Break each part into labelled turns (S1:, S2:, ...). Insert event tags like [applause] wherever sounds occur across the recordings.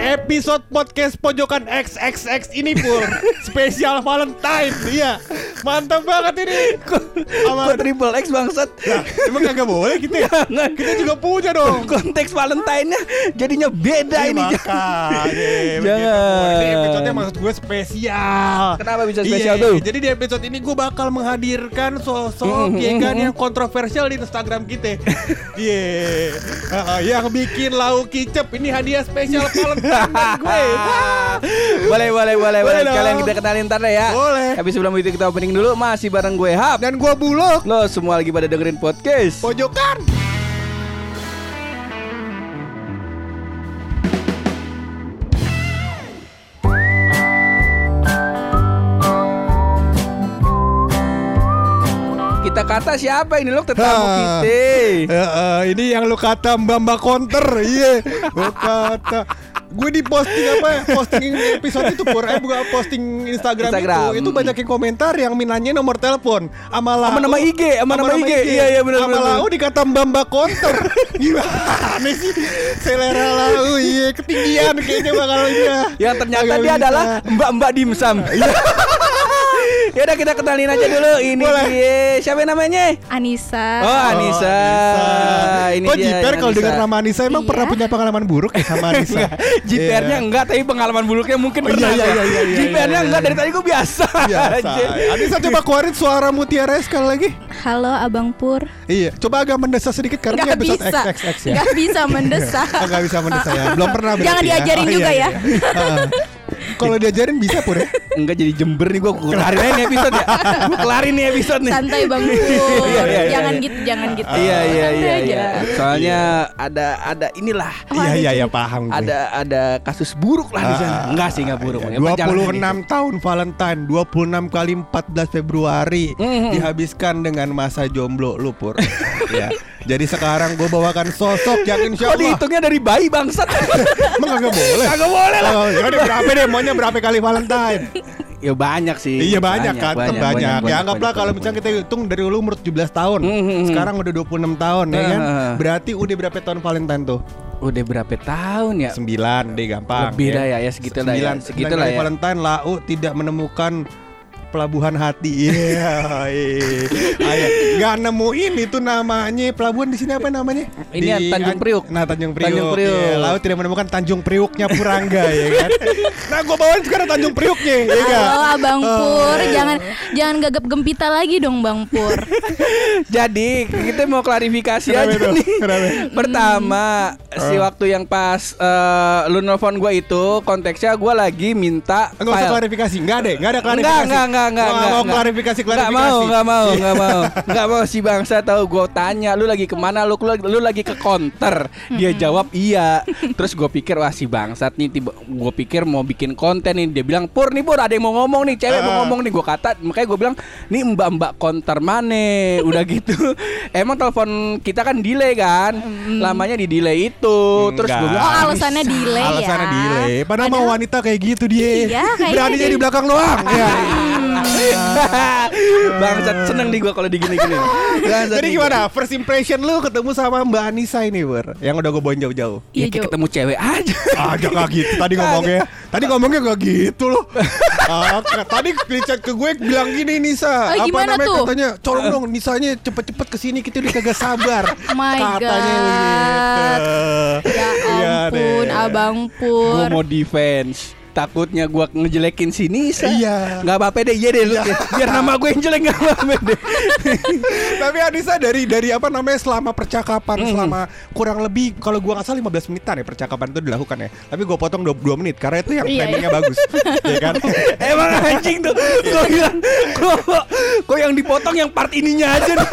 S1: Episode podcast pojokan XXX ini pur [laughs] spesial Valentine, iya mantap banget ini.
S2: Kok triple X bangsat?
S1: Nah, emang kagak boleh kita ya? Kita juga punya dong.
S2: Konteks Valentine-nya jadinya beda
S1: Iya,
S2: ini.
S1: makanya begitu,
S2: Jangan.
S1: Pur. Ini episode maksud gue spesial.
S2: Kenapa bisa spesial
S1: Iya,
S2: tuh?
S1: Jadi di episode ini gue bakal menghadirkan sosok
S2: Mm,
S1: ya
S2: mm,
S1: kan
S2: mm.
S1: yang kontroversial di Instagram kita. Iya. [laughs] Heeh, yang bikin lauk kicep ini hadiah spesial Valentine gue. [laughs]
S2: boleh, boleh, boleh,
S1: Boleh
S2: boleh. Kalian kita kenalin ntar deh ya.
S1: Boleh.
S2: Tapi sebelum itu kita opening dulu masih bareng gue Hap.
S1: Dan gue bulog
S2: Lo semua lagi pada dengerin podcast.
S1: pojokan.
S2: Kita kata siapa ini lo tetamu kita. [laughs]
S1: Ya, eh, ini yang lu kata Mbak Mbak Counter, iya. Lu kata gue di posting apa ya? Posting episode itu pur, eh bukan posting Instagram,
S2: Instagram.
S1: itu, itu banyak yang komentar yang minanya nomor telepon, sama Lau,
S2: Sama nama IG, sama nama IG. Iya, iya, benar,
S1: Sama Lau dikata Mbak Mbak Counter. [laughs] Gimana sih? Selera Lau, iya ketinggian kayaknya bakal ini ya.
S2: Yang ternyata
S1: Agak
S2: dia
S1: bisa.
S2: adalah Mbak-mbak dimsum. [laughs] ya udah kita kenalin aja dulu ini
S1: Boleh.
S2: dia. Siapa namanya?
S3: Anissa.
S2: Oh, Anissa. Ini
S1: Kok
S2: dia
S1: Jiper kalau
S2: Anissa.
S1: dengar nama Anissa emang
S3: Iya.
S1: pernah punya pengalaman buruk ya sama Anissa?
S2: Jipernya
S1: Iya.
S2: enggak tapi pengalaman buruknya mungkin
S1: Oh, iya,
S2: pernah.
S1: iya, iya, iya, iya,
S2: Jipernya
S1: iya,
S2: enggak
S1: iya.
S2: dari tadi gue biasa.
S1: Biasa.
S2: aja.
S1: Anissa coba keluarin suara mutiara sekali lagi.
S3: Halo Abang Pur.
S1: Iya, coba agak mendesak sedikit karena ini
S3: Gak
S1: episode
S3: bisa.
S1: XXX ya.
S3: Gak bisa mendesak.
S1: Oh, nggak bisa mendesak ya. Belum pernah
S3: Jangan
S1: ya.
S3: diajarin
S1: Oh,
S3: juga
S1: iya,
S3: ya.
S1: Iya. Kalau diajarin bisa pur ya. [laughs]
S2: Enggak jadi jember nih gue kelarin aja nih episode ya. Gue kelarin nih episode nih.
S3: Santai Bang Pur. [laughs]
S2: Iya, iya, iya,
S3: jangan
S2: iya.
S3: gitu, jangan gitu.
S2: Iya iya iya iya. Soalnya ada ada inilah
S1: Iya iya iya paham gue.
S2: ada ada kasus buruk lah di sana.
S1: Ah,
S2: Enggak sih enggak buruk.
S1: Iya,
S2: Emang jalan
S1: 26
S2: ini.
S1: tahun Valentine 26 kali 14 Februari
S2: Mhm.
S1: Dihabiskan dengan masa jomblo lu Pur [laughs] ya. Jadi sekarang gue bawakan sosok yang insya
S2: Kok
S1: Allah
S2: dihitungnya dari bayi bangsat? [laughs]
S1: Emang kagak boleh
S2: Kagak boleh lah.
S1: Oh, yaudah, berapa deh maunya berapa kali Valentine
S2: Ya banyak sih.
S1: Iya banyak, kan, tetap banyak. Ya anggaplah
S2: banyak,
S1: kalau
S2: banyak,
S1: misalnya kita hitung dari dulu umur 17 tahun,
S2: Mhm.
S1: sekarang udah 26 tahun ya kan. Berarti udah berapa tahun Valentine tuh?
S2: Udah berapa tahun ya?
S1: 9 deh gampang.
S2: Lebih dah ya, ya segitu lah ya.
S1: 9,
S2: Segitu lah ya.
S1: Valentine Lau tidak menemukan pelabuhan hati. Iya. iya. Ayo, nggak nemuin itu namanya pelabuhan di sini apa namanya?
S2: Ini
S1: Di
S2: Tanjung
S1: An-
S2: Priuk.
S1: Nah, Tanjung Priuk.
S2: Tanjung Priuk.
S1: Iya, Lau tidak menemukan Tanjung Priuknya Purangga ya kan. Nah, gua bawain sekarang Tanjung Priuknya, ya kan?
S3: Halo Abang
S1: Oh,
S3: Pur,
S1: iya.
S3: jangan jangan gagap gempita lagi dong Bang Pur. [laughs]
S2: Jadi kita mau klarifikasi
S1: Kenapa
S2: aja
S1: itu?
S2: nih.
S1: Kenapa?
S2: Pertama, si waktu yang pas eh, lu nelfon gue itu konteksnya gue lagi minta
S1: Enggak usah klarifikasi, enggak deh, enggak ada klarifikasi.
S2: Enggak, enggak, enggak, enggak, enggak,
S1: mau
S2: enggak.
S1: klarifikasi, klarifikasi.
S2: Enggak mau, enggak mau, enggak mau. [laughs] Enggak mau si bangsa tahu gue tanya lu lagi ke mana lu lu, lu lagi ke counter. Dia jawab iya. Terus gue pikir wah si bangsat nih tiba gue pikir mau bikin konten nih. Dia bilang pur nih pur ada yang mau ngomong nih, cewek mau
S1: Ah.
S2: ngomong nih. Gue kata makanya gue bilang nih mbak-mbak counter mana? Udah [laughs] gitu. Emang telepon kita kan delay kan? Lamanya di delay itu. Terus gue
S1: Enggak.
S2: bilang
S3: Oh,
S2: "Ah,
S3: alasannya
S2: bisa."
S3: delay ya.
S1: Alasannya delay. Padahal mau
S3: Padahal-
S1: wanita kayak gitu dia.
S3: Iya, kayaknya
S1: Beraninya
S3: dia-
S1: di belakang doang. ya. [laughs]
S2: Bangsat seneng nih gue kalau digini-gini.
S1: Jadi gimana? First impression lu ketemu sama Mbak Anissa ini, Ber? Yang udah gue bawain jauh-jauh.
S2: Ya
S3: Iya,
S2: kayak
S3: Jo.
S2: ketemu cewek aja.
S1: Ah, gak gitu tadi ngomongnya. Tadi ngomongnya gak gitu loh. Ah, tadi di chat ke gue bilang gini Nisa,
S3: Oh,
S1: apa namanya
S3: tuh?
S1: katanya, "Colong dong Nisanya cepet-cepet ke sini kita udah kagak sabar." [laughs]
S3: My
S1: katanya
S3: God.
S1: begitu.
S3: Ya
S1: Iya
S3: ampun,
S1: deh.
S3: Abang
S2: Gue
S3: Pur.
S2: mau defense. Takutnya gue ngejelekin si Nisa.
S1: Iya.
S2: Gak apa-apa deh, iya deh lu. Biar nama gue yang jelek gak apa-apa deh. [laughs]
S1: Tapi Anissa dari dari apa namanya selama percakapan
S2: Hmm.
S1: selama kurang lebih kalau gua nggak salah 15 menitan ya percakapan itu dilakukan ya. Tapi gua potong 22 menit karena itu yang
S3: Iya,
S1: timingnya bagus. [laughs] ya kan? [laughs]
S2: Emang anjing tuh. Gue bilang, kok, kok yang dipotong yang part ininya aja nih.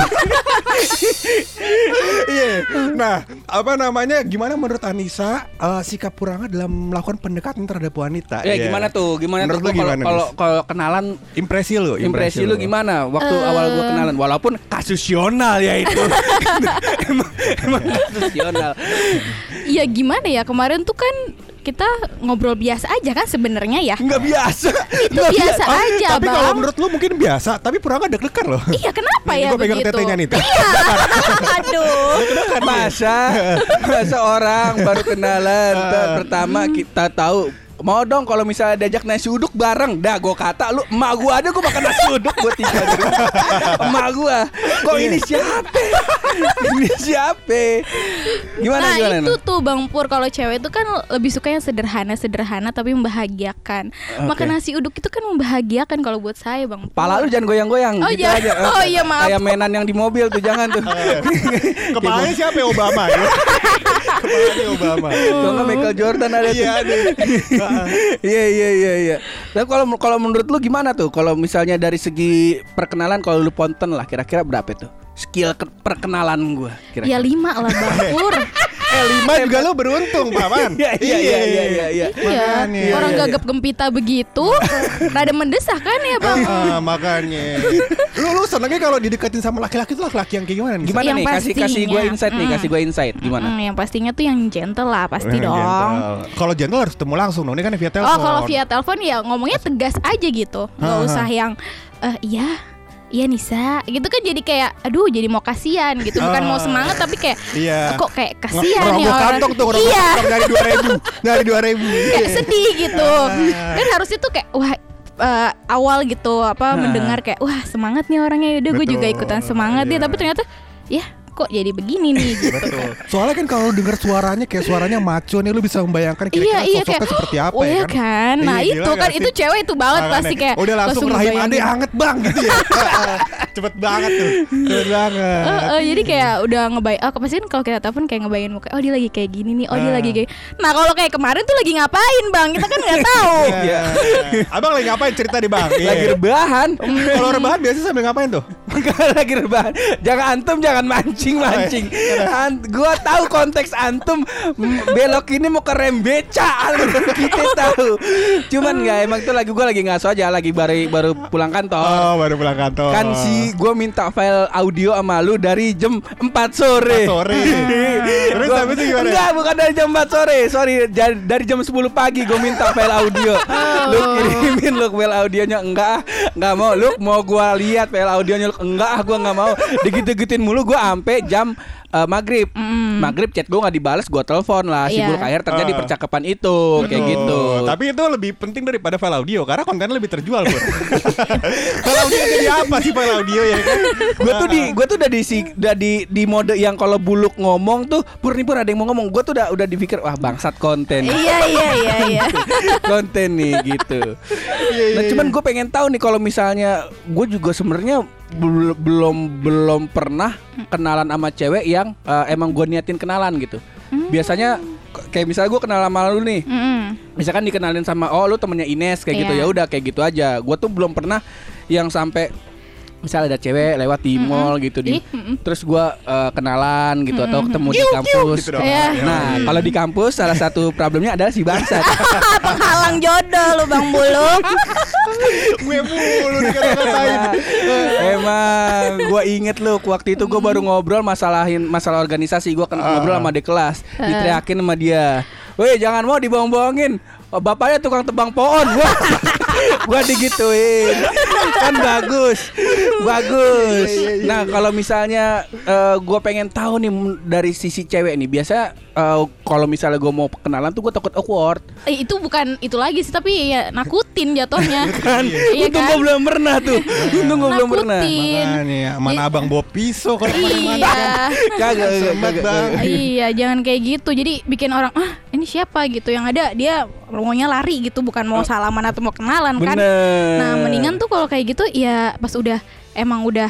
S1: Iya. Nah, apa namanya? Gimana menurut Anissa eh, sikap Puranga dalam melakukan pendekatan terhadap wanita?
S2: Ya
S1: Iya.
S2: gimana tuh? Gimana
S1: Menurut
S2: tuh
S1: gimana,
S2: kalau kalau kenalan
S1: Impresi lu,
S2: impresi lu gimana waktu
S3: Eh.
S2: awal gue kenalan walaupun kasusional ya itu [laughs] emang, emang kasusional
S3: Ya gimana ya kemarin tuh kan kita ngobrol biasa aja kan sebenarnya ya.
S2: Nggak biasa.
S3: Itu biasa
S1: Oh,
S3: aja,
S1: Tapi kalau menurut lu mungkin biasa, tapi pura nggak deg-degan loh.
S3: Iya kenapa ya
S1: gua pegang tetenya nih.
S3: Iya. [laughs] Aduh.
S2: Masa masa orang baru kenalan [laughs] per- pertama kita tahu Mau dong kalau misalnya diajak nasi uduk bareng. Dah gue kata lu emak gua aja gue makan nasi uduk buat tiga. Rumah. [laughs] Emak gua. Kok ini siapa Ini siapa Gimana
S3: nah
S2: gimana
S3: itu tuh Bang Pur kalau cewek itu kan lebih suka yang sederhana-sederhana tapi membahagiakan. Makan nasi uduk itu kan membahagiakan kalau buat saya Bang Pur.
S2: Pala lu jangan goyang-goyang
S3: Oh,
S2: gitu
S3: jangan.
S2: aja.
S3: Oh, iya, maaf.
S2: Kayak mainan yang di mobil tuh jangan tuh [laughs]
S1: Kepalanya siapa ya Obama ya? [laughs] Kepalanya Obama.
S2: Kalau nggak Michael Jordan ada tuh.
S1: Iya, ada. [laughs]
S2: Iya iya iya iya. Tapi kalau kalau menurut lu gimana tuh? Kalau misalnya dari segi perkenalan kalau lu ponten lah kira-kira berapa itu? Skill ke- perkenalan gua kira-kira.
S3: Ya lima lah Bang [laughs] Pur.
S1: Eh lima juga lu beruntung, Paman. [laughs]
S2: Iya iya iya iya iya. iya.
S1: Makanya.
S3: orang
S2: Iya,
S3: gagap gempita begitu, [laughs] rada mendesak kan ya bang?
S1: Ah, makanya. lu lu senengnya kalau dideketin sama laki-laki tuh laki-laki yang kayak gimana nih?
S2: Gimana
S3: Yang
S2: nih? Kasih kasih gua insight nih,
S3: Mm.
S2: kasih gua insight gimana?
S3: Hmm, yang pastinya tuh yang gentle lah pasti dong.
S1: gentle. Kalau gentle harus ketemu langsung dong. Ini kan via telepon.
S3: Oh kalau via telepon ya ngomongnya tegas aja gitu, nggak
S1: Ah,
S3: usah yang eh iya. Iya Nisa, gitu kan jadi kayak, aduh jadi mau kasihan gitu, bukan mau
S1: Ah.
S3: semangat tapi kayak,
S1: Iya.
S3: kok kayak kasihan ya
S1: Ngerogoh
S3: orang.
S1: kantong tuh ngerogoh
S3: Iya,
S1: kantong dari dua ribu, dari dua ribu. [laughs]
S3: kayak sedih gitu.
S1: Ah.
S3: Kan harusnya tuh kayak, wah eh, awal gitu apa mendengar kayak, wah semangat nih orangnya, udah gue juga ikutan semangat ya,
S1: Iya.
S3: tapi ternyata, ya kok jadi begini nih gitu.
S1: Betul. Soalnya kan kalau lu denger suaranya kayak suaranya maco nih lu bisa membayangkan
S3: iya
S1: kira-kira
S3: iya
S1: sosoknya
S3: kayak
S1: seperti apa
S3: oh,
S1: ya
S3: iya
S1: kan?
S3: kan nah
S1: Iya,
S3: itu kan itu cewek itu banget
S1: Makanya.
S3: pasti kayak
S1: udah langsung rahim
S3: ngebayangin.
S1: ade anget bang gitu ya. [laughs] Cepet banget tuh. Cepet banget.
S3: Eh, eh, jadi kayak udah ngebayang oh pasti kan kalau kita telepon kayak ngebayangin muka oh dia lagi kayak gini nih oh dia
S1: Ah.
S3: lagi kayak nah kalau kayak kemarin tuh lagi ngapain bang kita kan nggak tahu [laughs]
S1: Iya. Abang lagi ngapain cerita di bang? Iya.
S2: Lagi rebahan.
S1: Kalau rebahan biasanya sambil ngapain tuh?
S2: Lagi rebahan. Jangan antum jangan mancing mancing. An- gua tahu konteks antum belok ini mau ke rem beca kita [laughs] tahu. Cuman nggak emang itu lagi gua lagi ngaso aja lagi baru baru pulang kantor.
S1: Oh baru pulang kantor.
S2: Kan si gue minta file audio sama lu dari jam 4 sore.
S1: 4 sore. [laughs] Terus
S2: Gua-
S1: habis itu gimana?
S2: Enggak, bukan dari jam 4 sore. Sorry, dari, jam 10 pagi gue minta file audio. Lu [laughs] kirimin lu file audionya enggak, enggak mau. Lu mau gua lihat file audionya lu enggak, ah, gua enggak mau. Digitu-gituin mulu gua sampai jam eh, maghrib. Maghrib chat gua nggak dibalas, gua telepon lah. Si
S3: Iya.
S2: Akhir terjadi
S1: Ah.
S2: percakapan itu kayak
S1: Betul.
S2: gitu.
S1: Tapi itu lebih penting daripada file audio karena kontennya lebih terjual, Bro. [laughs] file audio jadi apa sih file audio ya kan?
S2: gue tuh di gue tuh udah di si- udah di di mode yang kalau buluk ngomong tuh pur nih pur ada yang mau ngomong gue tuh udah udah dipikir wah bangsat konten
S3: iya iya iya iya [laughs]
S2: konten nih gitu nah cuman gue pengen tahu nih kalau misalnya gue juga sebenarnya bel- belum belum pernah kenalan sama cewek yang eh, emang gue niatin kenalan gitu. Biasanya k- kayak misalnya gue kenal sama lu nih.
S3: Mm-mm.
S2: misalkan dikenalin sama oh lu temennya Ines kayak gitu.
S3: Iya.
S2: ya udah kayak gitu aja. Gue tuh belum pernah yang sampai misalnya ada cewek lewat di mall gitu di
S3: Ih, mm-mm.
S2: terus gua eh, kenalan gitu atau ketemu di kampus.
S1: Gitu dong.
S3: Iya.
S2: nah kalau di kampus salah satu problemnya adalah si bangsat. [laughs]
S3: Penghalang jodoh lu bang buluk [laughs]
S1: Gue mulu dikata-katain. [laughs]
S2: emang gua inget lu waktu itu gua baru ngobrol masalahin masalah organisasi. Gua kan ngobrol sama di kelas diteriakin sama dia. Woi jangan mau dibohong-bohongin Oh, Bapaknya tukang tebang pohon. Wah. [laughs] Gua digituin. Kan bagus. Bagus. Nah kalau misalnya eh, Gue pengen tahu nih Dari sisi cewek nih. Biasa eh, Kalau misalnya gue mau kenalan tuh Gue takut awkward.
S3: Eh, itu bukan itu lagi sih tapi ya nakutin jatuhnya. [laughs]
S2: Kan?
S3: Iya
S2: Untung
S3: kan
S2: gue belum pernah tuh. Untung gue belum pernah.
S1: Makanya mana abang bawa pisau kalau
S3: iya. [laughs]
S2: kagak.
S3: iya jangan kayak gitu. Jadi bikin orang ah ini siapa? gitu. Yang ada dia maunya lari gitu bukan mau salaman atau mau kenalan kan.
S2: Bener.
S3: Nah mendingan tuh kalau kayak gitu ya pas udah emang udah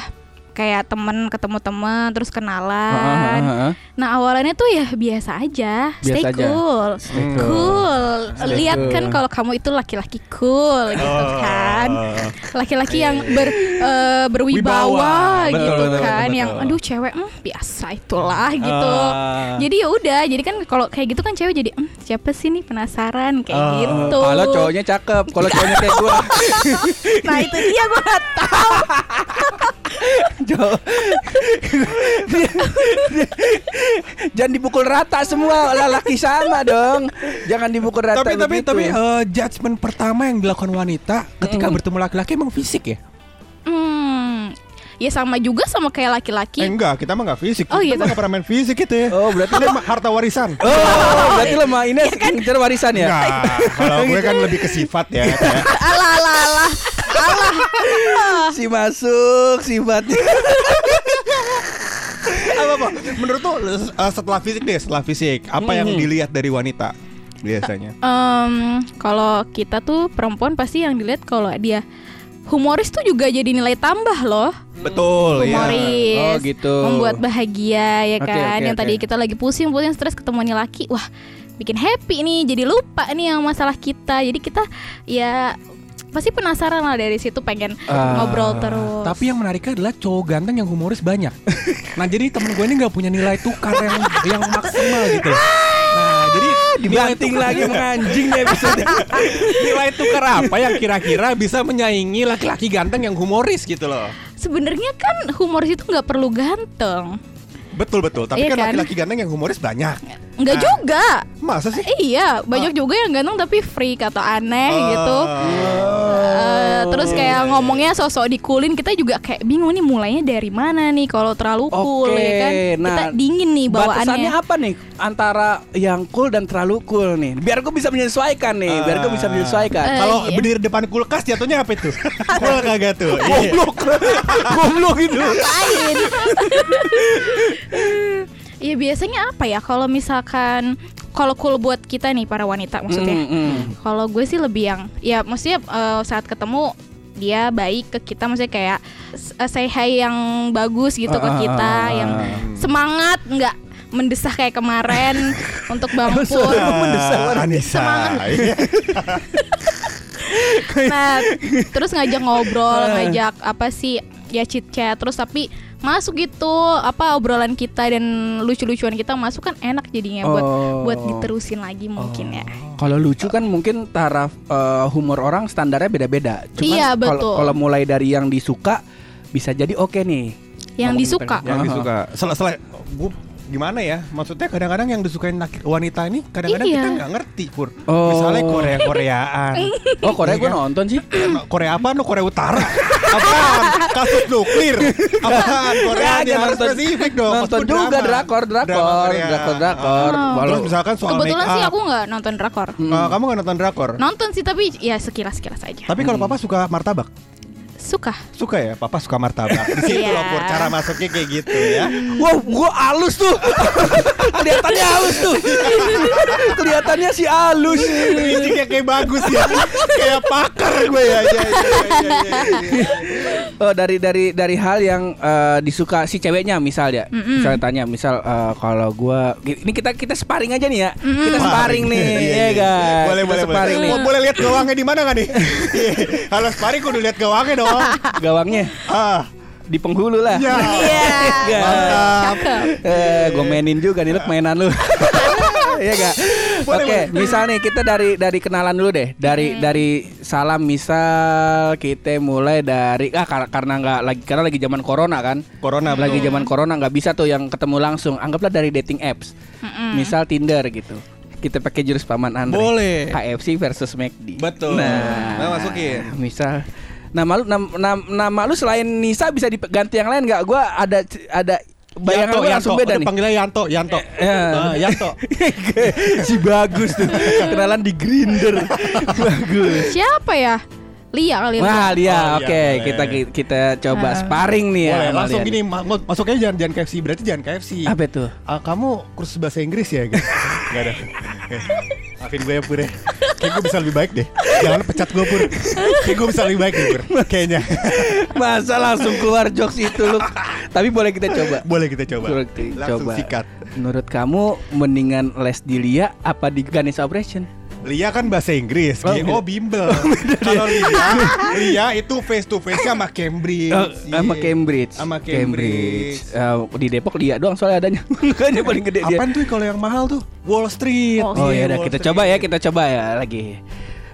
S3: kayak temen ketemu temen terus kenalan
S2: Heeh.
S3: nah awalannya tuh ya biasa aja stay
S2: Biasa aja.
S3: cool
S2: Stay cool.
S3: cool
S2: Stay
S3: lihat
S2: cool.
S3: kan kalau kamu itu laki-laki cool gitu
S1: Oh.
S3: kan laki-laki yang ber eh, berwibawa
S1: Wibawa.
S3: gitu
S1: Betul, betul,
S3: kan
S1: betul,
S3: yang aduh cewek hmm, biasa itulah gitu
S1: Ah.
S3: jadi ya udah jadi kan kalau kayak gitu kan cewek jadi "Hmm, siapa sih nih penasaran kayak
S1: Oh.
S3: gitu
S2: Kalau cowoknya cakep, kalau cowoknya kayak gua. [laughs]
S3: nah itu dia gue gak tahu [laughs]
S2: Jangan dipukul rata semua lelaki sama dong. Jangan dipukul rata
S1: tapi tapi
S2: begitu.
S1: tapi eh, judgement pertama yang dilakukan wanita ketika bertemu laki-laki emang fisik ya?
S3: Hmm, ya sama juga sama kayak laki-laki.
S1: Eh, enggak, kita mah enggak fisik.
S3: Oh,
S1: kita
S3: gitu.
S1: mah nggak pernah main fisik itu ya.
S2: Oh, berarti
S1: Ini mah harta warisan.
S2: Oh, berarti lo sama Ines ngejar warisan ya?
S1: Enggak, kalau gue kan lebih ke sifat ya. kayak, [laughs]
S3: alah alah alah. [laughs]
S2: Si masuk sifatnya. [laughs]
S1: apa apa? Menurut tuh eh, setelah fisik deh, setelah fisik, apa yang
S2: Hmm.
S1: dilihat dari wanita biasanya?
S3: Em, kalau kita tuh perempuan pasti yang dilihat kalau dia humoris tuh juga jadi nilai tambah loh.
S1: Betul,
S3: Humoris.
S2: Oh, gitu.
S3: Membuat bahagia ya kan.
S2: oke,
S3: yang tadi
S2: oke.
S3: kita lagi pusing-pusing stres ketemu nih laki, wah bikin happy nih. Jadi lupa nih yang masalah kita. Jadi kita ya pasti penasaran lah dari situ pengen
S2: Ah,
S3: ngobrol terus.
S1: Tapi yang menariknya adalah cowok ganteng yang humoris banyak. [laughs] nah jadi temen gue ini nggak punya nilai tukar yang yang maksimal gitu. Nah jadi
S2: Dibanting lagi menganjing deh episode. [laughs]
S1: nilai tukar apa yang kira-kira bisa menyaingi laki-laki ganteng yang humoris gitu loh.
S3: sebenarnya kan humoris itu nggak perlu ganteng.
S1: Betul betul. Tapi
S3: Iya
S1: kan
S3: kan?
S1: laki-laki ganteng yang humoris banyak.
S3: Enggak
S1: Nah.
S3: juga.
S1: Masa sih?
S3: Iya, banyak juga yang ganteng tapi freak atau aneh gitu. Eh, terus kayak ngomongnya sosok dikulin kita juga kayak bingung nih mulainya dari mana nih kalau terlalu cool
S2: Oke,
S3: ya kan.
S2: nah,
S3: kita dingin nih
S2: Batasannya
S3: bawaannya.
S2: apa nih antara yang cool dan terlalu cool nih? Biar gue bisa menyesuaikan nih, biar gue bisa menyesuaikan.
S3: Eh,
S1: Kalau
S3: iya.
S1: berdiri depan kulkas jatuhnya apa itu? [laughs] Cool kagak tuh? Iya. [laughs]
S2: Goblok, goblok gitu.
S3: Ngapain? [laughs] Iya biasanya apa ya kalau misalkan kalau cool buat kita nih para wanita maksudnya.
S2: Mm, mm.
S3: Kalau gue sih lebih yang ya maksudnya eh, saat ketemu dia baik ke kita maksudnya kayak eh, say hi yang bagus gitu ke
S2: Ah,
S3: kita
S2: ah, ah,
S3: yang
S2: ah.
S3: semangat nggak mendesah kayak kemarin [laughs] untuk Bang Pur.
S2: Suara mendesah.
S1: Ah, Anissa. Iya. [laughs]
S3: Nah, terus ngajak ngobrol, ngajak apa sih ya chit chat terus tapi masuk gitu apa obrolan kita dan lucu-lucuan kita masuk kan enak jadinya buat
S2: Oh.
S3: buat diterusin lagi mungkin ya.
S2: Kalau lucu kan mungkin taraf eh, humor orang standarnya beda-beda. Cuman
S3: Iya,
S2: kalau-
S3: betul.
S2: Kalau mulai dari yang disuka bisa jadi oke nih.
S3: Yang
S2: Ngomongin
S3: disuka.
S1: yang disuka. Sel sel bu, gimana ya? Maksudnya kadang-kadang yang disukain laki- wanita ini kadang-kadang
S3: Iya.
S1: kita nggak ngerti, Pur.
S2: Oh.
S1: Misalnya Korea Koreaan. [laughs]
S2: Oh Korea
S1: Iya
S2: gue
S1: kan?
S2: nonton sih.
S1: Korea apa? No Korea Utara. Apaan? Kasus nuklir. Apaan? Korea dia harus
S2: nonton-
S1: spesifik dong.
S2: nonton
S1: Maksud
S2: juga
S1: drama.
S2: drakor, drakor,
S1: Drama Korea.
S2: drakor, drakor.
S3: Oh.
S2: Walau-
S1: Terus misalkan soal
S3: Kebetulan sih aku nggak nonton drakor.
S1: Eh, kamu nggak nonton drakor?
S3: Nonton sih tapi ya sekilas-sekilas aja.
S1: Tapi kalau papa suka martabak?
S3: Suka.
S1: Suka ya? Papa suka martabak. Di situ
S3: Iya.
S1: loh Pur, cara masuknya kayak gitu ya.
S2: Wow, gua halus tuh. [laughs] Kelihatannya halus tuh. Kelihatannya sih halus.
S1: Fisiknya kayak bagus ya. kayak pakar gue ya. Iya, iya, iya, iya, iya.
S2: Oh, dari dari dari hal yang eh, disuka si ceweknya misal ya. Misalnya tanya, misal eh, kalau gua ini kita kita sparring aja nih ya. Kita sparring nih,
S1: Iya,
S2: ya
S1: iya.
S2: kan?
S1: Boleh,
S2: Kita
S1: boleh, boleh.
S2: nih.
S1: Boleh lihat gawangnya di mana nggak nih? Kalau sparring kudu lihat gawangnya dong.
S2: Gawangnya
S1: Ah,
S2: di penghulu lah.
S1: ya.
S3: Iya.
S1: Mantap.
S2: Eh, gue mainin juga nih, lu mainan lu. [laughs] Iya gak? Oke,
S1: boleh.
S2: misal nih kita dari dari kenalan dulu deh. Dari dari salam misal kita mulai dari ah kar- karena nggak lagi karena lagi zaman corona kan.
S1: Corona
S2: lagi
S1: betul.
S2: zaman corona nggak bisa tuh yang ketemu langsung. Anggaplah dari dating apps. Misal Tinder gitu. Kita pakai jurus paman Andre.
S1: Boleh.
S2: KFC versus McD.
S1: Betul.
S2: Nah,
S1: Nah, masukin.
S2: Misal nama lu nama, nama, nama lu selain Nisa bisa diganti yang lain nggak? Gua ada ada bayangan
S1: Yanto,
S2: gua langsung
S1: Yanto.
S2: beda
S1: Udah
S2: nih.
S1: panggilnya Yanto, Yanto.
S2: Ya.
S1: Ah, Yanto. [laughs]
S2: si bagus tuh kenalan di Grinder [laughs] bagus
S3: Siapa ya? Lia kali
S2: wah
S3: Lia.
S1: Oh,
S2: oke
S1: iya, boleh.
S2: kita kita coba
S3: Ah.
S2: sparring nih ya
S1: Boleh,
S2: sama
S1: langsung
S2: Lia
S1: gini ma- ma- masuknya jangan jangan KFC berarti jangan KFC.
S2: apa tuh
S1: Ah, kamu kursus bahasa Inggris ya? Gitu. [laughs] Gak ada. Oke. Maafin gue ya Pur ya. Kayak gue bisa lebih baik deh. Jangan pecat gue Pur. Kayak gue bisa lebih baik deh Pur. Kayaknya. [laughs]
S2: masa langsung keluar jokes itu lu tapi boleh kita coba
S1: Boleh kita coba.
S2: Boleh kita
S1: Langsung
S2: coba.
S1: sikat.
S2: menurut kamu mendingan les di Lia apa di Ganesha Operation
S1: Lia kan bahasa Inggris,
S2: Oh,
S1: G.O. [laughs]
S2: beda.
S1: bimbel. Kalau Lia, Lia itu face to face sama Cambridge.
S2: Oh, sama
S1: Iya.
S2: Cambridge
S1: Sama Cambridge.
S2: Eh, di Depok Lia doang soalnya adanya [laughs] Makanya paling gede dia
S1: Apaan tuh kalau yang mahal tuh? Wall Street.
S3: Oh,
S2: Oh
S1: Iya,
S2: ya udah kita
S1: Street.
S2: coba ya kita coba ya lagi.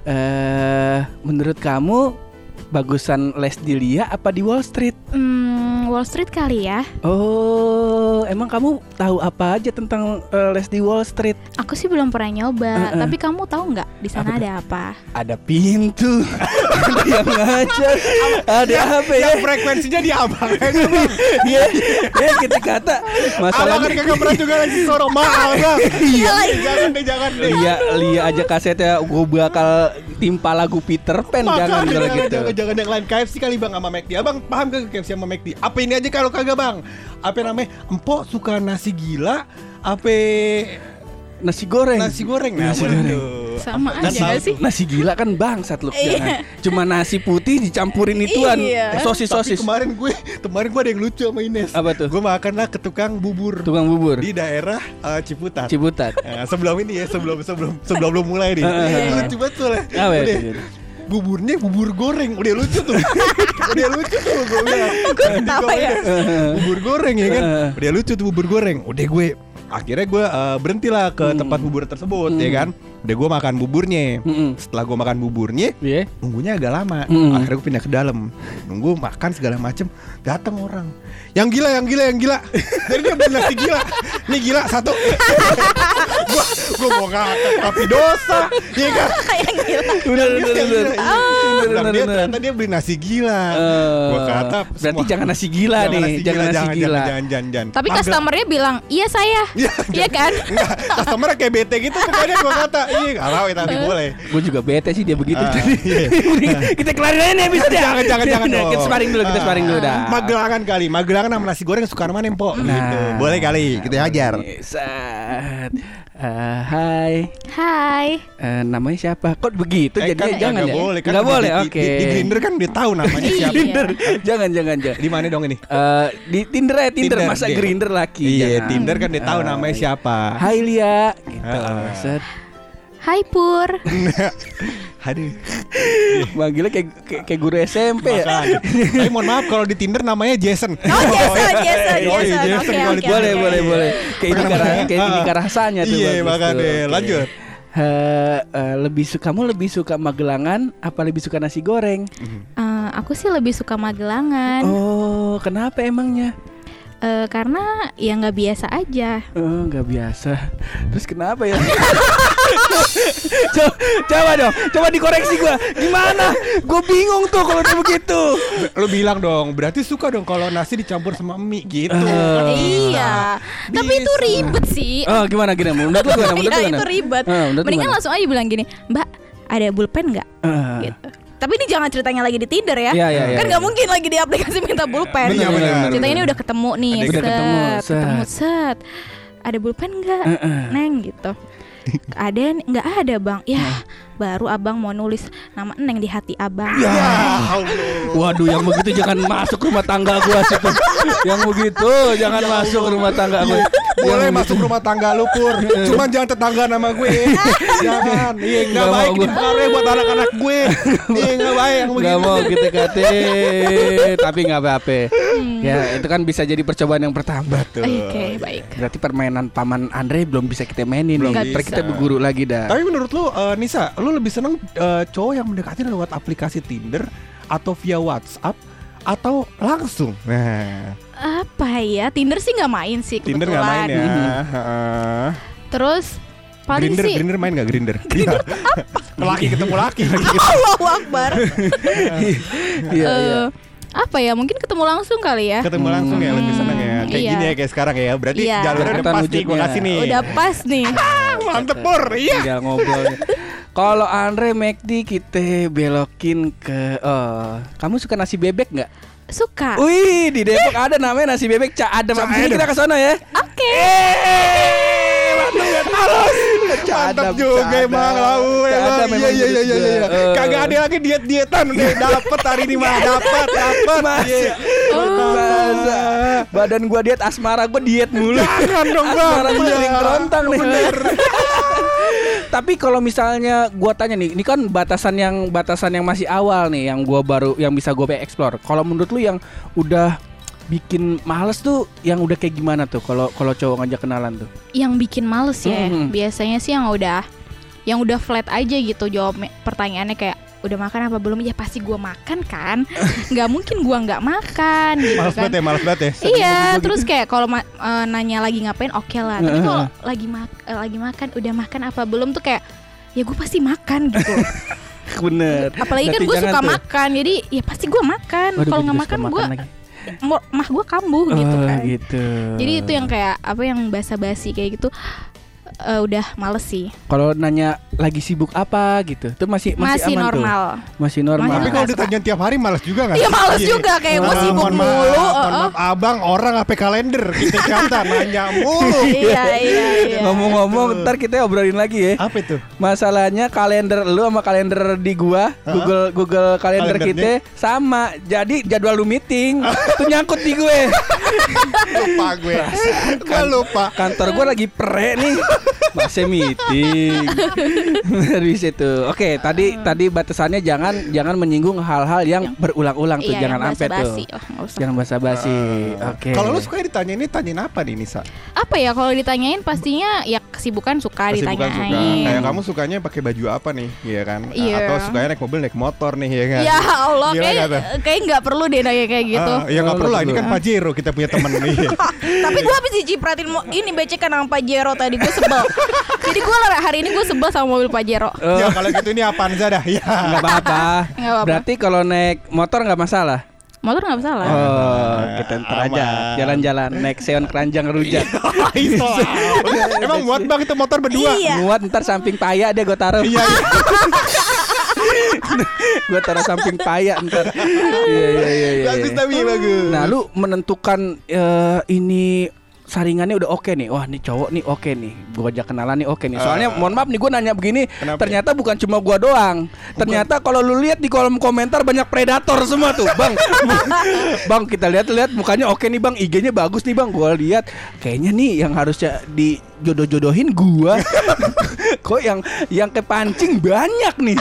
S2: Eh menurut kamu bagusan les di Lia apa di Wall Street?
S3: Hmm, Wall Street kali ya.
S2: Oh, emang kamu tahu apa aja tentang eh, les di Wall Street?
S3: Aku sih belum pernah nyoba,
S2: Eh, eh.
S3: tapi kamu tahu nggak di sana ada apa?
S2: Ada pintu, [laughs] ada yang ngajar, ada apa ya?
S1: Yang frekuensinya di abang [laughs]
S2: Iya, ya kita kata
S1: Abang
S2: masalahnya
S1: kan kagak pernah juga lagi sorong mahal bang Iya Jangan deh jangan deh
S2: Lia, Lia aja kasetnya gue bakal timpa lagu Peter Pan jangan kalau
S1: jangan,
S2: gitu.
S1: jangan, jangan yang lain KFC kali bang sama McD Abang paham gak KFC sama McD Apa ini aja kalau kagak bang Apa namanya Empok suka nasi gila Apa
S2: Nasi goreng.
S1: nasi goreng Nah
S2: Nasi goreng.
S1: tuh.
S3: Sama
S1: Kan
S3: aja gak sih?
S2: Nasi gila kan bangsat lu
S3: Iya.
S2: jangan. Cuma nasi putih dicampurin ituan
S3: Iya.
S2: sosis
S1: Tapi
S2: sosis.
S1: kemarin gue Kemarin gue ada yang lucu sama Ines
S2: Apa tuh?
S1: Gue makan lah ke tukang bubur
S2: Tukang bubur.
S1: Di daerah eh, Ciputat
S2: Ciputat.
S1: Nah, sebelum ini ya, sebelum sebelum sebelum belum mulai nih. Lucu banget soalnya.
S2: Ya?
S1: Buburnya bubur goreng, udah lucu tuh. [laughs] udah lucu tuh gue bilang.
S3: Gue ketawa ya. [laughs]
S1: bubur goreng ya kan. Udah lucu tuh bubur goreng. Udah gue akhirnya gue eh, berhentilah ke tempat bubur tersebut ya kan. Udah gue makan buburnya.
S2: Mm-mm.
S1: Setelah gue makan buburnya,
S2: Iya.
S1: nunggunya agak lama.
S2: Mm.
S1: Akhirnya gue pindah ke dalam. Nunggu makan segala macem. Datang orang. Yang gila, yang gila, yang gila. Jadi dia beli nasi gila. Nih gila satu. [laughs] gua mau ngakak tapi dosa. Iya kan?
S3: Yang gila.
S2: Udah, udah,
S1: yang
S2: udah. Ah,
S1: Iya.
S2: bener,
S1: Bilang dia
S2: bener.
S1: ternyata dia beli nasi gila.
S2: Eh,
S1: gua kata
S2: berarti
S1: semua-
S2: jangan nasi gila nih, jangan nasi
S1: jangan,
S2: gila.
S1: Jangan, jangan, jangan, jangan.
S3: Tapi customernya bilang, iya saya. [laughs]
S1: Iya,
S3: Iya kan?
S1: Enggak, customer kayak bete gitu pokoknya gua kata. Iya, enggak tahu ya tapi boleh.
S2: Gue juga bete sih dia begitu.
S1: Ah, iya. [laughs]
S2: kita kelarin aja nih episode ya.
S1: Jangan, jangan, jangan. [laughs]
S2: Kita sparring dulu, kita sparring dulu dah.
S1: Magelangan kali, Magelangan sama nasi goreng suka mana Empok
S2: Nah.
S1: gitu. Boleh kali, kita ajar.
S2: Saat. Eh, hai.
S3: Hai.
S2: Eh, namanya siapa? Kok begitu?
S1: Eh,
S2: Jadi
S1: kan
S2: jangan ya.
S1: boleh kan di-
S2: boleh.
S1: di,
S2: Oke.
S1: di, di Grindr kan udah tahu namanya
S3: Iya.
S1: siapa
S2: Tinder. jangan, jangan, jangan.
S1: di mana dong ini
S2: Eh, di Tinder ya Tinder,
S1: Tinder,
S2: masa
S1: iya.
S2: Grinder laki.
S1: iya
S2: jangan.
S1: Tinder kan udah tahu
S2: Eh,
S1: namanya siapa
S2: Hai Lia. Gitu.
S1: Ah.
S2: Set.
S3: Hai Pur. [laughs]
S1: aduh
S2: Manggilnya kayak kayak, kayak guru SMP ya.
S1: tapi mohon maaf kalau di Tinder namanya Jason
S3: Oh Jason, [laughs] Jason,
S1: Oh, iya,
S3: Jason.
S1: Jason
S3: Oke,
S1: kalau
S3: oke,
S1: di-
S2: boleh,
S3: oke.
S2: boleh, boleh. Kayak ini karah, kayak ini rasanya tuh.
S1: Iya, makanya.
S2: Oke.
S1: Lanjut.
S2: Eh, eh, lebih suka kamu lebih suka Magelangan apa lebih suka nasi goreng?
S3: Eh, aku sih lebih suka Magelangan.
S2: Oh, kenapa emangnya?
S3: Eh, karena ya nggak biasa aja.
S2: Oh, nggak biasa. Terus kenapa ya? [laughs] coba, coba dong, coba dikoreksi gua. Gimana? Gue bingung tuh kalau udah begitu.
S1: lu bilang dong berarti suka dong kalau nasi dicampur sama mie gitu
S2: Eh.
S3: iya. Tapi itu
S1: Bisa.
S3: ribet sih.
S2: Oh, gimana gimana? Menurut lu gimana? Menurut lu
S3: Iya
S2: gimana?
S3: itu ribet.
S2: Eh, lu
S3: Mendingan langsung aja bilang gini, Mbak, ada pulpen nggak?
S2: Eh,
S3: Gitu. Tapi ini jangan ceritanya lagi di Tinder ya.
S2: Iya, iya, iya,
S3: kan nggak mungkin lagi di aplikasi minta pulpen.
S1: Benar, benar,
S3: Ceritanya ini udah ketemu nih,
S2: Udah
S3: set,
S2: ketemu,
S3: ketemu
S2: set.
S3: set. Ada pulpen nggak,
S2: Eh, eh.
S3: Neng gitu. Ada nggak ada bang? Ya baru abang mau nulis nama Neng di hati abang.
S1: ya Allah.
S2: Waduh, yang begitu jangan masuk rumah tangga gua situ. yang begitu jangan masuk rumah tangga gua.
S1: Iya, boleh
S2: Yang
S1: masuk rumah tangga lu pur. Cuman jangan tetangga nama gue. [laughs] Jangan. Iya nggak
S2: Nggak mau
S1: baik
S2: gue.
S1: dipengaruhi buat anak-anak gue. Iya nggak baik yang
S2: Gak
S1: begitu
S2: mau kita kate [laughs] Tapi gak apa-apa. Ya itu kan bisa jadi percobaan yang pertama.
S1: Betul.
S3: Oke baik.
S2: Berarti permainan paman Andre belum bisa kita mainin
S1: Belum
S2: nih
S1: bisa.
S2: kita berguru lagi dah.
S1: Tapi menurut lu eh, Nisa, lu lebih seneng eh, cowok yang mendekati lewat aplikasi Tinder atau via WhatsApp atau langsung? Nah,
S3: Apa ya? Tinder sih nggak main sih
S1: Tinder
S3: kebetulan.
S1: nggak main ya. [laughs] Heeh.
S3: Terus paling
S1: Grinder,
S3: sih
S1: Grinder main nggak Grinder? [laughs] Iya. laki ketemu laki. [laughs]
S3: Allahu Akbar.
S2: Iya
S3: Eh,
S2: iya
S3: Apa ya? Mungkin ketemu langsung kali ya.
S1: ketemu langsung ya lebih seneng ya. Kayak
S3: Iya.
S1: gini ya kayak sekarang ya. Berarti
S3: Iya.
S1: jalurnya udah pas nih gue kasih nih.
S3: Udah pas nih.
S1: mantep pur. Iya.
S2: Tinggal ngobrol Kalau Andre McD kita belokin ke Oh Kamu suka nasi bebek nggak?
S3: Suka.
S2: Wih di Depok ada namanya nasi bebek Cak Adem
S1: Cak
S2: Abis ini
S1: Adem.
S2: kita ke sana ya
S3: Oke.
S2: Eh, Ya halus Cak
S1: Mantap juga emang lau emang.
S2: Adem
S1: Iya iya iya
S2: jurus
S1: iya iya.
S2: gua. Eh.
S1: Kagak ada lagi diet-dietan udah dapet hari ini mah dapat dapat.
S2: Masa?
S1: Iya.
S2: Masa? Badan gua diet asmara gua diet mulu.
S1: Jangan dong, Bang.
S2: Asmara gua
S1: Iya.
S2: sering kerontang nih. [laughs] Tapi kalau misalnya gua tanya nih, ini kan batasan yang batasan yang masih awal nih yang gua baru yang bisa gua explore. Kalau menurut lu yang udah bikin males tuh yang udah kayak gimana tuh kalau kalau cowok ngajak kenalan tuh?
S3: Yang bikin males ya.
S2: Mhm.
S3: Biasanya sih yang udah yang udah flat aja gitu jawab me- pertanyaannya kayak udah makan apa belum? Ya pasti gua makan kan. [laughs] nggak mungkin gua nggak makan gitu
S1: Males
S3: kan.
S1: banget ya, males banget ya. Sering
S3: Iya,
S1: ngomong gitu.
S3: terus kayak kalau ma- eh, nanya lagi ngapain, oke lah. Tapi kalau lagi mak- eh, lagi makan, udah makan apa belum tuh kayak ya gue pasti makan gitu. [laughs]
S2: Bener.
S3: Apalagi kan gue suka
S2: tuh.
S3: makan, jadi ya pasti gue makan. Kalau nggak makan gue. Mah gue kambuh gitu
S2: Oh,
S3: kan.
S2: gitu.
S3: Jadi itu yang kayak apa yang basa-basi kayak gitu eh, udah males sih.
S2: Kalau nanya lagi sibuk apa gitu, tuh masih masih,
S3: Masih,
S2: aman tuh?
S3: normal.
S2: Masih normal.
S1: Tapi kalau ditanya tiap hari males juga nggak?
S3: Iya males juga kayak gue
S1: Ah,
S3: sibuk
S1: mohon
S3: mulu.
S1: Maaf, mohon
S3: eh,
S1: maaf, abang orang apa kalender kita [laughs] kata nanya mulu.
S3: Iya iya iya.
S2: Ngomong-ngomong, ntar kita obrolin lagi ya.
S1: Apa itu?
S2: Masalahnya kalender lu sama kalender di gua,
S1: Hah?
S2: Google Google kalender
S1: Kalendernya?
S2: kita sama. Jadi jadwal lu meeting [laughs] itu nyangkut di gue.
S1: Lupa gue. Gue lupa.
S2: Kantor gua lagi pre nih. Masih meeting. [laughs] Dari situ. Oke, tadi tadi batasannya jangan jangan menyinggung hal-hal yang berulang-ulang tuh,
S3: Iya,
S2: jangan
S3: yang
S2: sampai tuh.
S3: Oh.
S2: Jangan basa-basi. Oke.
S1: Kalau lu suka ditanya ini tanyain apa nih Nisa?
S3: Apa ya kalau ditanyain pastinya ya kesibukan suka
S1: Pasti bukan
S3: ditanyain.
S1: suka. Kayak kamu sukanya pakai baju apa nih, Iya kan?
S3: Iya.
S1: Atau sukanya naik mobil, naik motor nih, ya kan?
S3: Ya Allah,
S1: Gila
S3: kayak kayak nggak perlu deh nanya kayak gitu.
S1: Ah, ya nggak
S2: Oh,
S1: perlu lah, ini kan. Pajero kita punya temen nih. [laughs]
S3: Tapi gue habis dicipratin ini becekan sama Pajero tadi gue sebel. [laughs] [laughs] Jadi gue hari ini gue sebel sama mobil Pajero.
S2: Oh,
S1: ya kalau gitu ini Avanza dah. Ya.
S2: nggak apa-apa. [laughs]
S3: Nggak apa-apa.
S2: Berarti kalau naik motor nggak masalah.
S3: Motor nggak masalah.
S2: Oh, kita ntar aja jalan-jalan naik seon keranjang rujak. [laughs]
S1: Iso. Emang muat bang itu motor berdua.
S3: Iya.
S2: Muat ntar samping paya deh gue taruh.
S1: Iya. iya.
S2: gue taruh samping paya ntar. Iya iya iya. iya.
S1: Bagus tapi bagus.
S2: Nah, lu menentukan eh, ini saringannya udah oke nih. Wah, nih cowok nih oke nih. Gua ajak kenalan nih oke nih. Soalnya
S1: Eh.
S2: mohon maaf nih gua nanya begini,
S1: Kenapa?
S2: ternyata bukan cuma gua doang. Ternyata kalau lu lihat di kolom komentar banyak predator semua tuh, Bang. [laughs] bang, kita lihat-lihat mukanya oke nih, Bang. IG-nya bagus nih, Bang. Gua lihat kayaknya nih yang harusnya dijodoh-jodohin gua. [laughs] Kok yang yang kepancing banyak nih.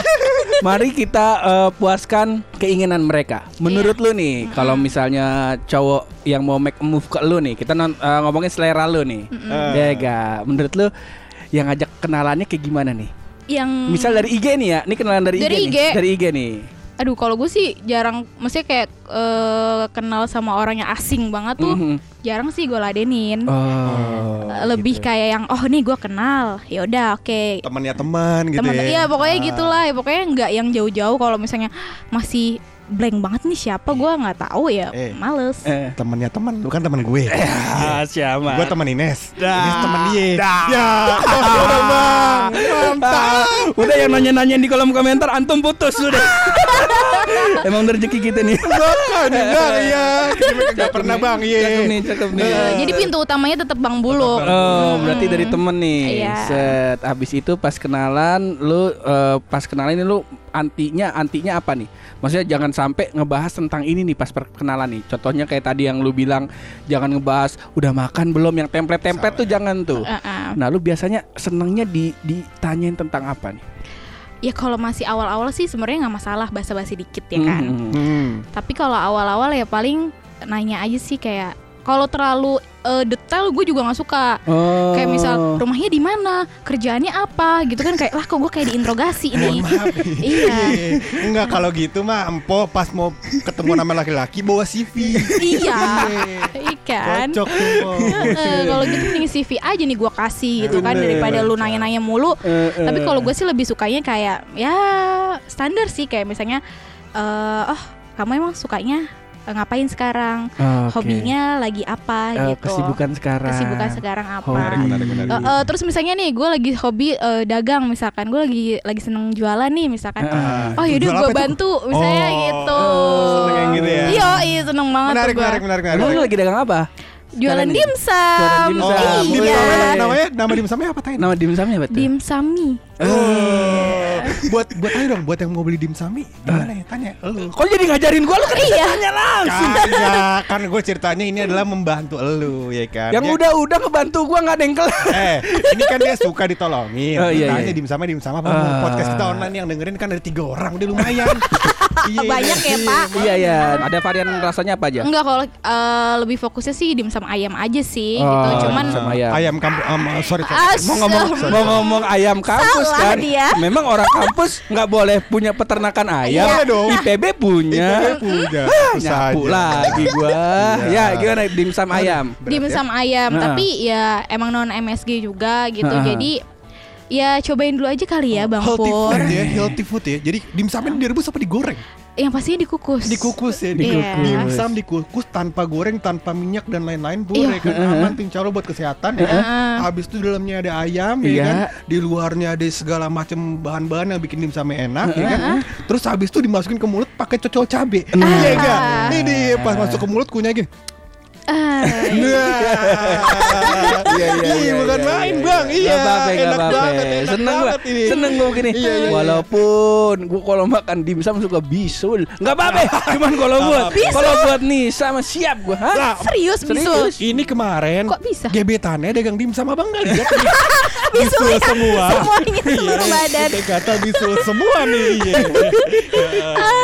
S2: Mari kita eh, puaskan keinginan mereka. Menurut lu nih, kalau misalnya cowok yang mau make a move ke lu nih, kita non- eh, ngomongin selera lu nih. Ya gak? Menurut lu yang ngajak kenalannya kayak gimana nih?
S3: Yang
S2: Misal dari IG nih ya, ini kenalan dari,
S3: Dari
S2: IG,
S3: IG.
S2: nih. Dari IG nih.
S3: Aduh kalau gue sih jarang maksudnya kayak eh, kenal sama orang yang asing banget tuh
S2: Mhm.
S3: jarang sih gue ladenin
S2: Oh.
S3: Eh, lebih kayak yang oh nih gue kenal ya udah oke
S1: Temennya teman gitu
S3: teman
S1: ya.
S3: iya pokoknya
S1: Ah.
S3: gitulah ya pokoknya nggak yang jauh-jauh kalau misalnya masih blank banget nih siapa gue nggak tahu ya
S1: Eh.
S3: males
S2: Eh.
S1: Temennya teman, lu kan temen gue. [laughs]
S2: Ah, siapa?
S1: Gue temen Ines.
S2: Dah.
S1: Ines temen dia.
S2: Dah.
S1: Ya, udah bang.
S2: Ah, udah yang nanya-nanya di kolom komentar antum putus sudah. [laughs] Emang udah rezeki kita nih.
S1: Bukan enggak ya. Kita enggak pernah bang. Iya.
S2: Cakep nih, cakep nih.
S3: Eh, jadi pintu utamanya tetap Bang Buluk
S2: Oh, berarti dari temen nih.
S3: Iya.
S2: Set. Habis itu pas kenalan lu eh, pas kenalan ini lu antinya antinya apa nih? Maksudnya jangan sampai ngebahas tentang ini nih pas perkenalan nih. Contohnya kayak tadi yang lu bilang jangan ngebahas udah makan belum yang template-template tuh jangan tuh.
S3: Eh, eh.
S2: Nah, lu biasanya senengnya di ditanyain tentang apa nih?
S3: ya kalau masih awal-awal sih sebenarnya nggak masalah basa-basi dikit ya kan
S2: Mhm.
S1: Hmm.
S3: Tapi kalau awal-awal ya paling nanya aja sih kayak kalau terlalu eh, detail gue juga nggak suka.
S2: Oh.
S3: Kayak misal rumahnya di mana, kerjaannya apa gitu kan kayak lah kok gue kayak diinterogasi nih. [laughs] iya. [laughs]
S1: Enggak kalau gitu mah empo pas mau ketemu nama laki-laki bawa CV.
S3: iya. [laughs] Ikan.
S1: Cocok tuh. Mpo.
S3: kalau gitu mending CV aja nih gue kasih gitu kan daripada lu nanya-nanya mulu. Tapi kalau gue sih lebih sukanya kayak ya standar sih kayak misalnya eh oh kamu emang sukanya ngapain sekarang?
S2: Oke.
S3: Hobinya lagi apa
S2: Eh,
S3: gitu.
S2: kesibukan sekarang.
S3: Kesibukan sekarang apa?
S2: Hobi.
S1: Menarik, menarik, menarik.
S3: Eh, eh, terus misalnya nih gue lagi hobi eh, dagang misalkan gue lagi lagi seneng jualan nih misalkan
S2: Heeh.
S3: oh yaudah gue bantu misalnya
S1: Oh,
S3: gitu
S1: seneng yang gitu ya?
S3: iya iya seneng banget
S1: Menarik, menarik, menarik, menarik.
S2: Emang lu lagi dagang apa?
S3: jualan dimsum
S2: Jualan
S1: Oh,
S2: dimsum.
S3: iya
S1: namanya nama dimsumnya apa tadi?
S2: Nama dimsumnya apa tuh?
S3: dimsumi
S1: Oh. Buat buat ayo dong buat yang mau beli dimsumi gimana ya tanya lu
S2: Kok jadi ngajarin gua lu kan
S3: Iya.
S2: tanya langsung.
S1: Kagak, kan gue ceritanya ini adalah membantu elu ya kan.
S2: Yang udah-udah ngebantu gua nggak dengkel.
S1: Eh, ini kan dia suka ditolongin.
S2: Oh, iya,
S1: Tanya
S2: iya.
S1: dim sama dim sama apa
S2: Ah.
S1: podcast kita online yang dengerin kan ada tiga orang udah lumayan. [laughs]
S3: Banyak ya Pak.
S2: Iya ya. Ada varian rasanya apa aja?
S3: Enggak kalau eh, lebih fokusnya sih dimsum ayam aja sih
S2: Oh,
S3: gitu. Cuman
S2: ayam.
S1: Ayam kampung um, sorry, sorry.
S3: Ah,
S2: Mau ngomong mau ngomong ayam kampus
S3: Salah
S2: kan?
S3: dia.
S2: Memang orang kampus nggak boleh punya peternakan ayam.
S1: Boleh dong.
S2: IPB punya.
S1: IPB punya.
S2: Ah,
S1: Bisa
S2: Nyapu lagi gua. ya, gimana dimsum ayam?
S3: dimsum ayam,
S2: Nah.
S3: tapi ya emang non MSG juga gitu.
S2: Nah.
S3: Jadi ya cobain dulu aja kali ya Bang
S1: Healthy
S3: Pur.
S1: food ya, healthy food ya. Jadi dimsumnya direbus apa digoreng?
S3: Yang pastinya dikukus.
S1: Dikukus ya,
S3: Iya.
S1: dimsum dikukus tanpa goreng, tanpa minyak dan lain-lain boleh
S3: Iya.
S1: kan aman pincaro buat kesehatan ya. kan?
S3: Heeh.
S1: Habis itu di dalamnya ada ayam ya
S2: Iya.
S1: kan, di luarnya ada segala macam bahan-bahan yang bikin dimsumnya enak ya kan. Terus habis itu dimasukin ke mulut pakai cocol cabe. Iya enggak? Ini di pas masuk ke mulut kunyah gini.
S3: Ah,
S1: Iya iya iya bukan
S2: iya,
S1: main
S2: iya,
S1: bang.
S2: iya.
S1: Iya. Enak
S2: apa-apa.
S1: banget, enak
S2: Seneng gua,
S1: banget ini.
S2: seneng gua begini.
S1: Iya, iya, iya.
S2: Walaupun gua kalau makan dimsum suka bisul, nggak apa-apa. Cuman kalau buat, kalau buat nih sama siap gua. Hah?
S3: Serius bisul.
S1: Ini kemarin
S3: Kok bisa?
S1: Gebetannya dagang dimsum abang lihat nih. [laughs]
S3: Bisul ya?
S1: semua.
S3: Semuanya [laughs] seluruh badan.
S1: Kata bisul semua nih. Iya. [laughs]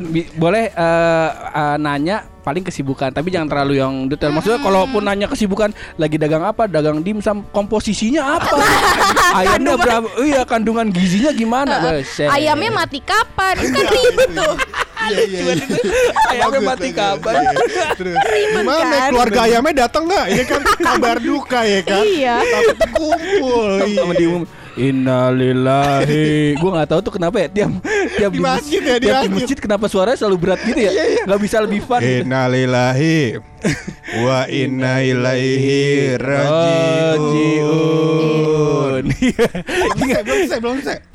S2: Bi- boleh eh, eh, nanya paling kesibukan tapi jangan terlalu yang detail maksudnya kalaupun nanya kesibukan lagi dagang apa dagang dimsum komposisinya apa [laughs] ayamnya berapa iya kandungan gizinya gimana Buset.
S3: Ayamnya mati kapan? Kan ribet tuh.
S1: Iya iya. iya.
S2: ayamnya mati kapan.
S1: Terus gimana
S3: kan?
S1: keluarga ayamnya datang nggak? Ini kan kabar duka ya kan.
S3: Iya.
S1: Takut kumpul. Iya.
S2: Innalillahi [laughs] Gue gak tahu tuh kenapa ya Tiap, tiap
S1: Di masjid ya, di
S2: tiap di
S1: masjid.
S2: Kenapa suaranya selalu berat gitu ya Gak bisa lebih fun.
S1: Innalillahi wa [laughs] inna ilaihi rajiun.
S2: Rajiun
S1: belum selesai, belum selesai.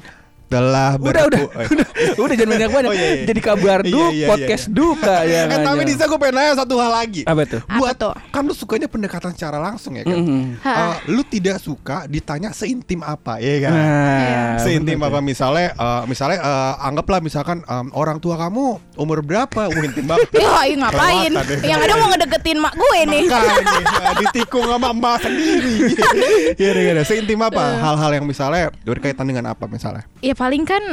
S1: Telah
S2: Udah udah
S1: berpu- [laughs]
S2: udah Udah jangan banyak banyak
S1: Oh, iya, iya.
S2: Jadi kabar
S1: Iya,
S2: du
S1: iya, iya,
S2: Podcast
S1: iya.
S2: duka [laughs] ya
S1: Eh, tapi Nisa gue pengen nanya satu hal lagi.
S2: Apa tuh?
S3: Apa
S1: Buat
S3: tuh?
S1: kan lu sukanya pendekatan secara langsung ya kan.
S2: Mhm.
S3: Ha.
S1: Eh, lu tidak suka ditanya seintim apa ya kan?
S2: Nah,
S1: Seintim
S2: bener
S1: apa misalnya eh, misalnya eh, anggaplah misalkan em, orang tua kamu umur berapa? Wah intim banget.
S3: Ya, iya ngapain?
S1: Kelewatan ya.
S3: Yang ada mau ngedeketin mak gue nih.
S1: Makanya eh, ditikung sama emak sendiri. [laughs] Iya, iya, iya. Seintim apa? Hal-hal yang misalnya berkaitan dengan apa misalnya?
S3: Ya paling kan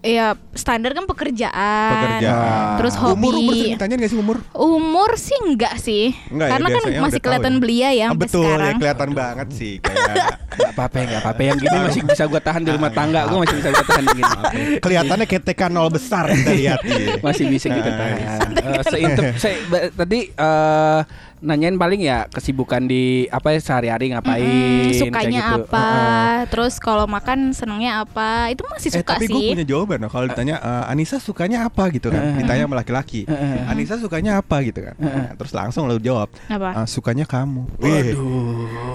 S3: ya standar kan pekerjaan.
S1: Pekerjaan.
S3: Terus hobi.
S1: Umur umur sering ditanyain gak sih umur?
S3: Umur sih enggak sih.
S1: Enggak ya,
S3: Karena kan
S1: biasanya
S3: masih kelihatan
S1: ya.
S3: belia ya
S1: Ah, betul
S3: sekarang.
S1: ya kelihatan banget sih kayak [laughs]
S2: apa-apa gak apa-apa Yang gini masih bisa gue tahan di rumah tangga Gue masih bisa gue tahan di gini [laughs]
S1: kelihatannya TK nol besar kita lihat.
S2: Masih bisa kita tahan Eh, seintip- se- Tadi eh, nanyain paling ya kesibukan di apa ya sehari-hari ngapain
S3: Mm, sukanya
S2: gitu.
S3: apa?
S2: Heeh.
S3: Terus kalau makan senengnya apa? Itu masih
S1: Eh
S3: suka
S1: tapi gue
S3: sih.
S1: punya jawaban loh kalau ditanya eh, Anissa sukanya apa gitu kan ditanya sama laki-laki Anissa sukanya apa gitu kan Nah, terus langsung lo jawab
S3: Apa?
S1: "Eh, sukanya kamu
S2: Waduh.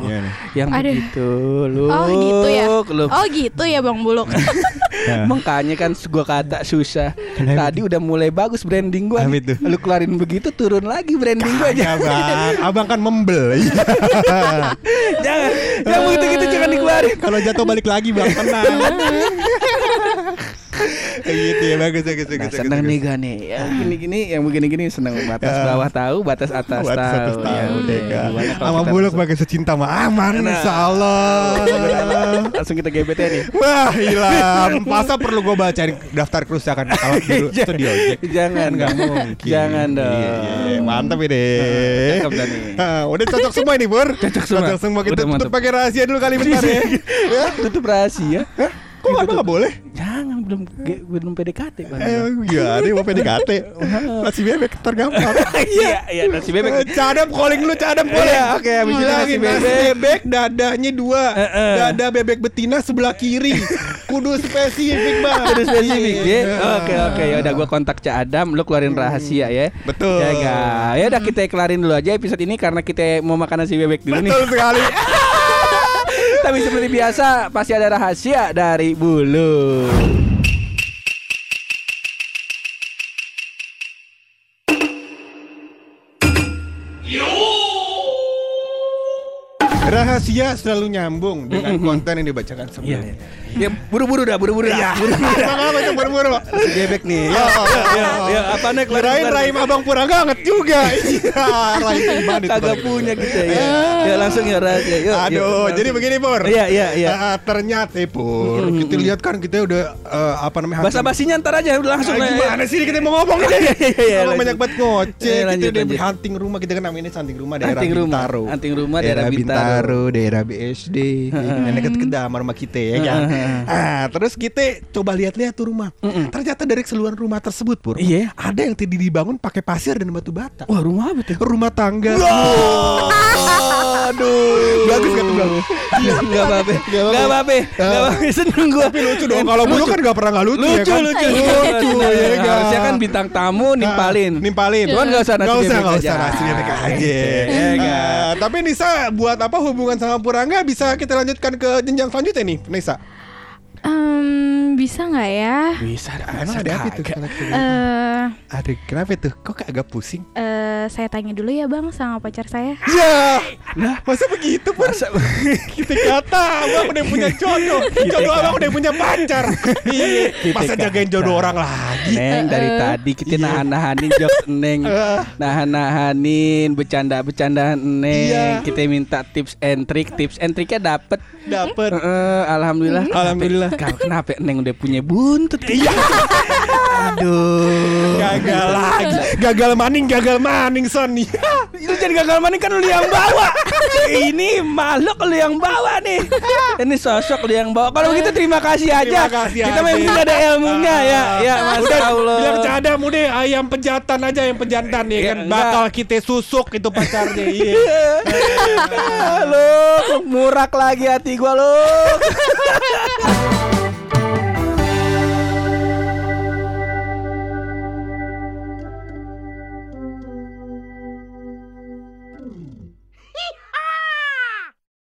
S1: Iya nih.
S2: Yang
S3: Aduh.
S2: begitu lu.
S3: Oh gitu ya.
S2: Lu.
S3: Oh gitu ya Bang Buluk. [laughs]
S1: Ya. [laughs]
S2: Makanya kan gua kata susah.
S1: Kenapa?
S2: Tadi udah mulai bagus branding gua.
S1: Itu?
S2: Lu keluarin begitu turun lagi branding gua aja.
S1: Bang, [laughs] abang kan membel. [laughs]
S2: Jangan. Yang begitu gitu jangan dikeluarin.
S1: Kalau jatuh balik lagi bang tenang. Gitu ya bagus bagus bagus.
S2: Nah,
S1: bagus,
S2: seneng
S1: bagus.
S2: nih gua nih. Yang gini-gini, yang begini-gini seneng. Batas
S1: Ya.
S2: bawah tahu, batas atas
S1: Buat
S2: tahu.
S1: satu
S2: Ya
S1: tahun
S2: udah. [laughs]
S1: kan.
S2: Kalau
S1: Sama [laughs]
S2: kita
S1: buluk pakai secinta mah aman
S2: Nah.
S1: insya Allah.
S2: Langsung kita GBT nih.
S1: Wah hilang. Masa perlu gue bacain daftar kerusakan alat dulu studio?
S2: Jangan
S1: Nggak
S2: dong.
S1: mungkin.
S2: Jangan dong.
S1: Iya, iya. Mantap ini.
S2: Cakep dah nih.
S1: Ah, udah cocok semua ini Bur.
S2: Cocok semua.
S1: Kita
S2: Udah,
S1: tutup
S2: mantap.
S1: pakai rahasia dulu kali bentar ya. [laughs] ya.
S2: Tutup rahasia.
S1: Kok nggak nggak boleh?
S2: Jangan belum belum PDKT Bang.
S1: Eh, iya, dia mau PDKT. [laughs] Masih bebek tergampang. [laughs]
S2: Iya, iya nasi bebek.
S1: Eh, Cadam calling lu, cadam calling.
S2: Iya, oke, habis itu nasi
S1: nasi
S2: bebek.
S1: dadanya dua. Dada bebek betina sebelah kiri. [laughs] Kudu spesifik banget.
S2: Udah spesifik ya.
S1: Iya.
S2: Oke oke ya udah gua kontak Cak Adam, lu keluarin rahasia ya.
S1: Betul.
S2: Ya enggak. Ya udah kita kelarin dulu aja episode ini karena kita mau makan nasi bebek dulu nih.
S1: Betul sekali.
S2: Tapi seperti biasa pasti ada rahasia dari bulu.
S1: Rahasia selalu nyambung dengan konten yang dibacakan
S2: Iya.
S1: sebelumnya.
S2: Ya buru-buru dah, buru-buru dah.
S1: Apa itu buru-buru? [laughs] [laughs]
S2: Gebek nih. Ya, ya, ya, apa nih
S1: Kirain Rahim Abang Purangga anget juga. [laughs] Iya, itu,
S2: Kagak punya kita ya. Ya langsung ya rahasia. Yuk,
S1: Aduh, jadi begini Pur.
S2: Iya, iya, iya.
S1: Ah, ternyata Pur, kita lihat kan kita udah eh, apa namanya?
S2: Bahasa basinya ntar aja udah langsung.
S1: Ah,
S2: ya.
S1: gimana sih kita mau ngomong ini?
S2: Iya, iya, iya,
S1: Kalau banyak banget ngoceh,
S2: Eh,
S1: kita udah hunting rumah kita kan namanya hunting rumah daerah. Bintaro.
S2: Hunting rumah daerah Bintaro.
S1: Daerah BSD. Yang dekat ke sama rumah kita ya kan. [laughs] Ah, terus kita coba lihat-lihat tuh rumah. Ternyata dari keseluruhan rumah tersebut Pur,
S2: Iya.
S1: ada yang tadi dibangun pakai pasir dan batu bata.
S2: Wah, rumah apa tuh?
S1: Rumah tangga. [laughs]
S2: Aduh.
S1: Bagus gak tuh bang?
S2: Enggak apa-apa. Enggak apa-apa. Enggak apa-apa. Seneng gua.
S1: Tapi lucu dong. Kalau dulu kan gak pernah gak lucu, ya
S2: Lucu,
S1: kan?
S2: lucu,
S1: lucu
S2: Nah,
S1: ya kan?
S2: Harusnya kan bintang tamu nimpalin.
S1: Ah, nimpalin.
S2: Cuman nggak usah nasi
S1: usah,
S2: bebek
S1: nggak
S2: aja.
S1: usah nasi bebek aja.
S2: Ya kan?
S1: Ah, tapi Nisa buat apa hubungan sama Purangga bisa kita lanjutkan ke jenjang selanjutnya nih, Nisa?
S3: Em, bisa nggak ya?
S2: Bisa
S1: Emang ada apa tuh?
S3: Eh,
S1: Ada kenapa tuh? Kok agak pusing?
S3: eh, saya tanya dulu ya bang sama pacar saya.
S1: Ya, nah, masa begitu pun?
S2: Masa- [laughs]
S1: kita kata abang udah punya jodoh, jodoh abang udah punya pacar. [laughs] Iya,
S2: Kita
S1: masa jagain
S2: kata.
S1: jodoh orang lagi?
S2: Neng dari tadi kita nahan-nahanin jokes [laughs] Neng
S1: Eh.
S2: Nahan-nahanin Bercanda-bercandaan Neng
S1: Iya.
S2: Kita minta tips and trick Tips and tricknya dapet
S1: Dapet.
S2: Eh, Alhamdulillah
S1: Alhamdulillah.
S2: Kenapa, kenapa Neng udah punya buntut?
S1: Iya.
S2: Aduh.
S1: Gagal lagi. Gagal maning, gagal maning Son.
S2: Lu [laughs] jadi gagal maning kan lu yang bawa. Ini makhluk lu yang bawa nih. Ini sosok lu yang bawa. Kalau begitu terima kasih aja.
S1: Terima kasih
S2: Kita memang ada ilmunya ya. Ya Masya
S1: Udah
S2: Allah
S1: bilang cadam udah ayam penjantan aja yang penjantan ya
S2: Ya,
S1: kan. bakal kita susuk itu pacarnya iya. [laughs]
S2: Lu murak lagi hati gua lu [laughs]